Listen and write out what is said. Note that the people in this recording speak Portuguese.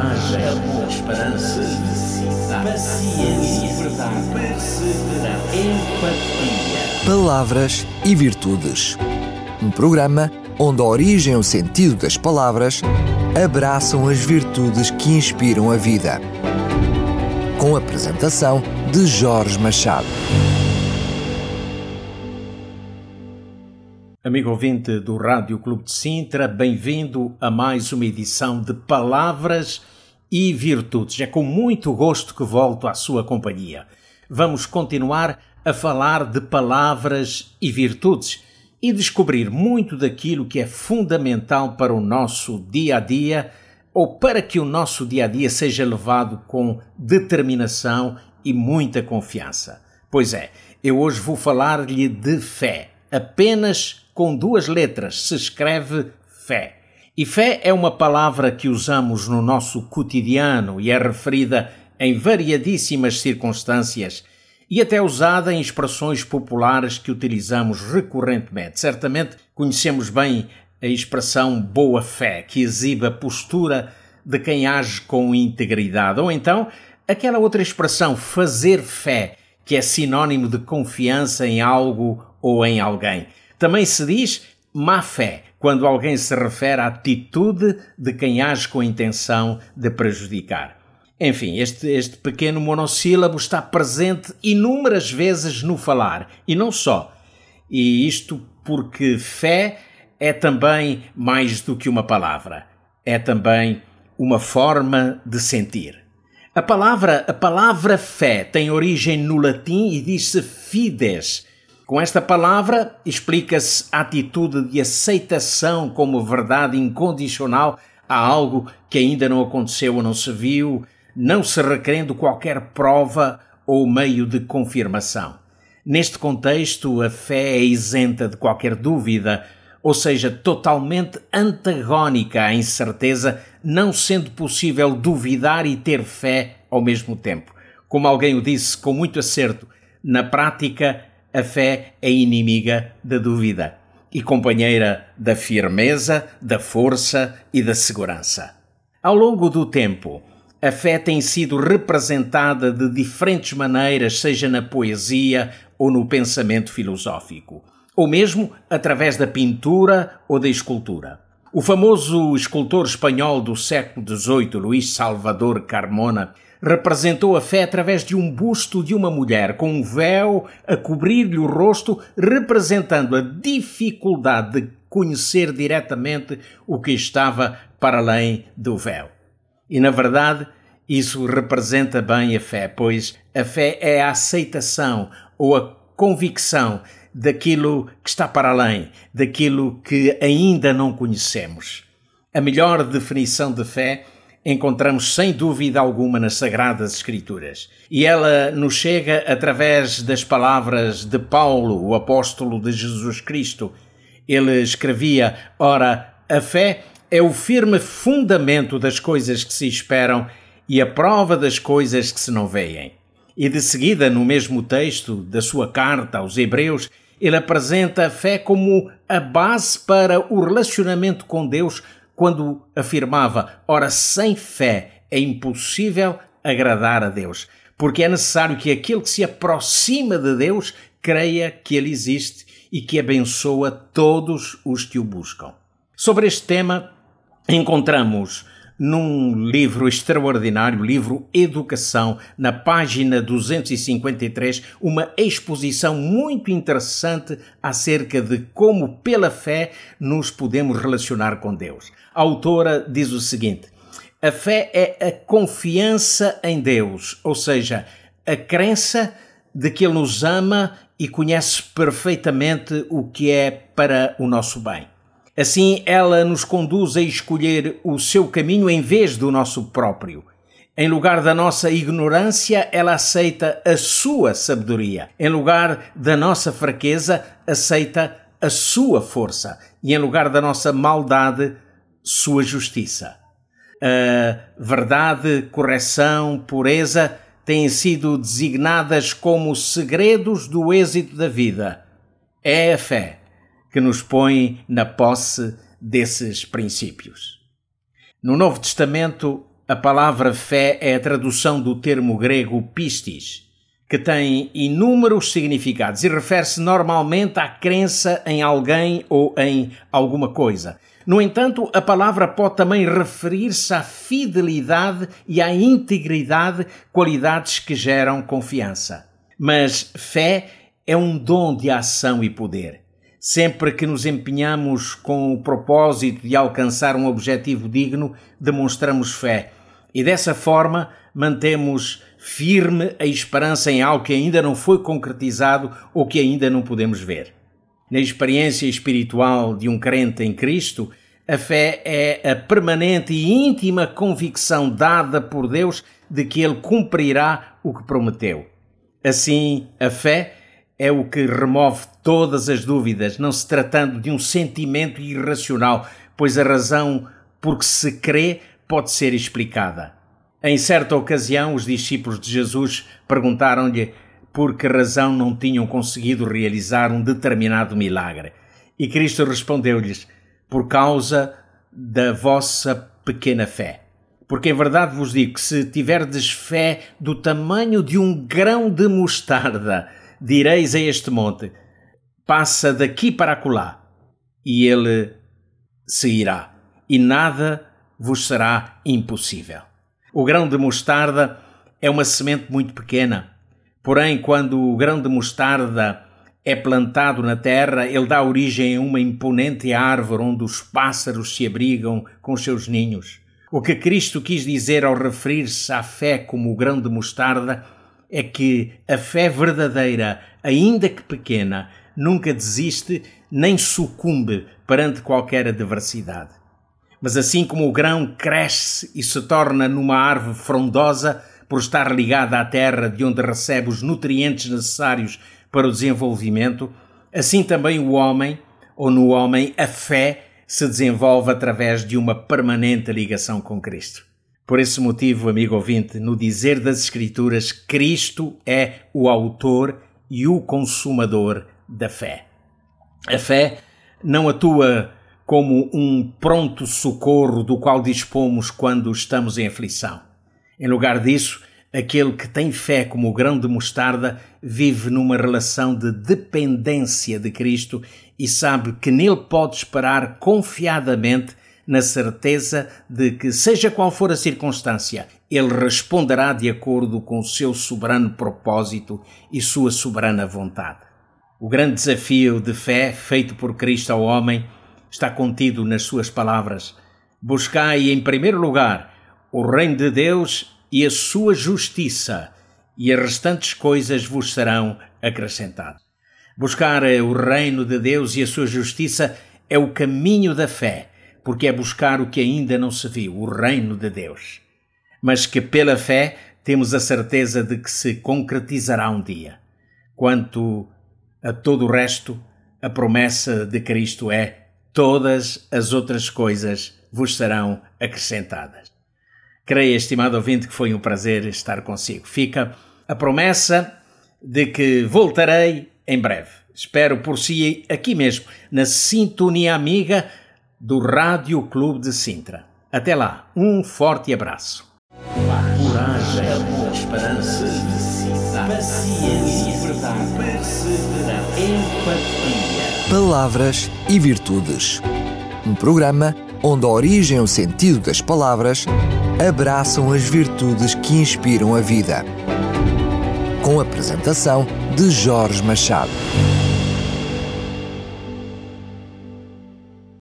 coragem, amor, esperança, paciência, verdade, perseverança, empatia. Palavras e Virtudes. Um programa onde a origem e o sentido das palavras abraçam as virtudes que inspiram a vida. Com a apresentação de Jorge Machado. Amigo ouvinte do Rádio Clube de Sintra, bem-vindo a mais uma edição de Palavras e Virtudes. É com muito gosto que volto à sua companhia. Vamos continuar a falar de palavras e virtudes e descobrir muito daquilo que é fundamental para o nosso dia a dia ou para que o nosso dia a dia seja levado com determinação e muita confiança. Pois é, eu hoje vou falar-lhe de fé, apenas com duas letras, se escreve fé. E fé é uma palavra que usamos no nosso cotidiano e é referida em variadíssimas circunstâncias e até usada em expressões populares que utilizamos recorrentemente. Certamente conhecemos bem a expressão boa fé, que exibe a postura de quem age com integridade, ou então aquela outra expressão fazer fé, que é sinônimo de confiança em algo ou em alguém. Também se diz má fé quando alguém se refere à atitude de quem age com a intenção de prejudicar. Enfim, este, este pequeno monossílabo está presente inúmeras vezes no falar, e não só. E isto porque fé é também mais do que uma palavra, é também uma forma de sentir. A palavra, a palavra fé tem origem no latim e diz-se fides, com esta palavra explica-se a atitude de aceitação como verdade incondicional a algo que ainda não aconteceu ou não se viu, não se requerendo qualquer prova ou meio de confirmação. Neste contexto, a fé é isenta de qualquer dúvida, ou seja, totalmente antagónica à incerteza, não sendo possível duvidar e ter fé ao mesmo tempo. Como alguém o disse com muito acerto, na prática, a fé é inimiga da dúvida e companheira da firmeza, da força e da segurança. Ao longo do tempo, a fé tem sido representada de diferentes maneiras, seja na poesia ou no pensamento filosófico, ou mesmo através da pintura ou da escultura. O famoso escultor espanhol do século XVIII, Luís Salvador Carmona, representou a fé através de um busto de uma mulher com um véu a cobrir-lhe o rosto, representando a dificuldade de conhecer diretamente o que estava para além do véu. E na verdade, isso representa bem a fé, pois a fé é a aceitação ou a convicção daquilo que está para além, daquilo que ainda não conhecemos. A melhor definição de fé encontramos sem dúvida alguma nas Sagradas Escrituras. E ela nos chega através das palavras de Paulo, o apóstolo de Jesus Cristo. Ele escrevia: Ora, a fé é o firme fundamento das coisas que se esperam e a prova das coisas que se não veem. E de seguida, no mesmo texto da sua carta aos Hebreus, ele apresenta a fé como a base para o relacionamento com Deus quando afirmava: Ora, sem fé é impossível agradar a Deus, porque é necessário que aquele que se aproxima de Deus creia que Ele existe e que abençoa todos os que o buscam. Sobre este tema, encontramos num livro extraordinário, livro Educação, na página 253, uma exposição muito interessante acerca de como, pela fé, nos podemos relacionar com Deus. A autora diz o seguinte: a fé é a confiança em Deus, ou seja, a crença de que Ele nos ama e conhece perfeitamente o que é para o nosso bem. Assim, ela nos conduz a escolher o seu caminho em vez do nosso próprio. Em lugar da nossa ignorância, ela aceita a sua sabedoria. Em lugar da nossa fraqueza, aceita a sua força. E em lugar da nossa maldade, sua justiça. A verdade, correção, pureza têm sido designadas como segredos do êxito da vida. É a fé que nos põe na posse desses princípios. No Novo Testamento, A palavra fé é a tradução do termo grego pistis, que tem inúmeros significados e refere-se normalmente à crença em alguém ou em alguma coisa. No entanto, a palavra pode também referir-se à fidelidade e à integridade, qualidades que geram confiança. Mas fé é um dom de ação e poder. Sempre que nos empenhamos com o propósito de alcançar um objetivo digno, demonstramos fé e dessa forma mantemos firme a esperança em algo que ainda não foi concretizado ou que ainda não podemos ver. Na experiência espiritual de um crente em Cristo, a fé é a permanente e íntima convicção dada por Deus de que Ele cumprirá o que prometeu. Assim, a fé é o que remove todas as dúvidas, não se tratando de um sentimento irracional, pois a razão por que se crê pode ser explicada. Em certa ocasião, os discípulos de Jesus perguntaram-lhe por que razão não tinham conseguido realizar um determinado milagre. E Cristo respondeu-lhes: Por causa da vossa pequena fé. Porque em verdade vos digo que se tiverdes fé do tamanho de um grão de mostarda, direis a este monte: Passa daqui para acolá, e ele se irá, e nada vos será impossível. O grão de mostarda é uma semente muito pequena, porém, quando o grão de mostarda é plantado na terra, ele dá origem a uma imponente árvore onde os pássaros se abrigam com seus ninhos. O que Cristo quis dizer ao referir-se à fé como o grão de mostarda é que a fé verdadeira, ainda que pequena, nunca desiste nem sucumbe perante qualquer adversidade. Mas assim como o grão cresce e se torna numa árvore frondosa por estar ligada à terra de onde recebe os nutrientes necessários para o desenvolvimento, assim também o homem, ou no homem, a fé se desenvolve através de uma permanente ligação com Cristo. Por esse motivo, amigo ouvinte, no dizer das Escrituras, Cristo é o autor e o consumador da fé. A fé não atua como um pronto socorro do qual dispomos quando estamos em aflição. Em lugar disso, aquele que tem fé como o grão de mostarda vive numa relação de dependência de Cristo e sabe que nele pode esperar confiadamente na certeza de que, seja qual for a circunstância, ele responderá de acordo com o seu soberano propósito e sua soberana vontade. O grande desafio de fé feito por Cristo ao homem está contido nas suas palavras: Buscai em primeiro lugar o reino de Deus e a sua justiça, e as restantes coisas vos serão acrescentadas. Buscar o reino de Deus e a sua justiça é o caminho da fé, porque é buscar o que ainda não se viu, o reino de Deus. Mas que pela fé temos a certeza de que se concretizará um dia. Quanto a todo o resto, a promessa de Cristo é todas as outras coisas vos serão acrescentadas. Creia, estimado ouvinte, que foi um prazer estar consigo. Fica a promessa de que voltarei em breve. Espero por si aqui mesmo, na sintonia amiga do Rádio Clube de Sintra. Até lá, um forte abraço. Coragem, esperança, paciência, perseverança, empatia Palavras e Virtudes. Um programa onde a origem e o sentido das palavras abraçam as virtudes que inspiram a vida. Com a apresentação de Jorge Machado.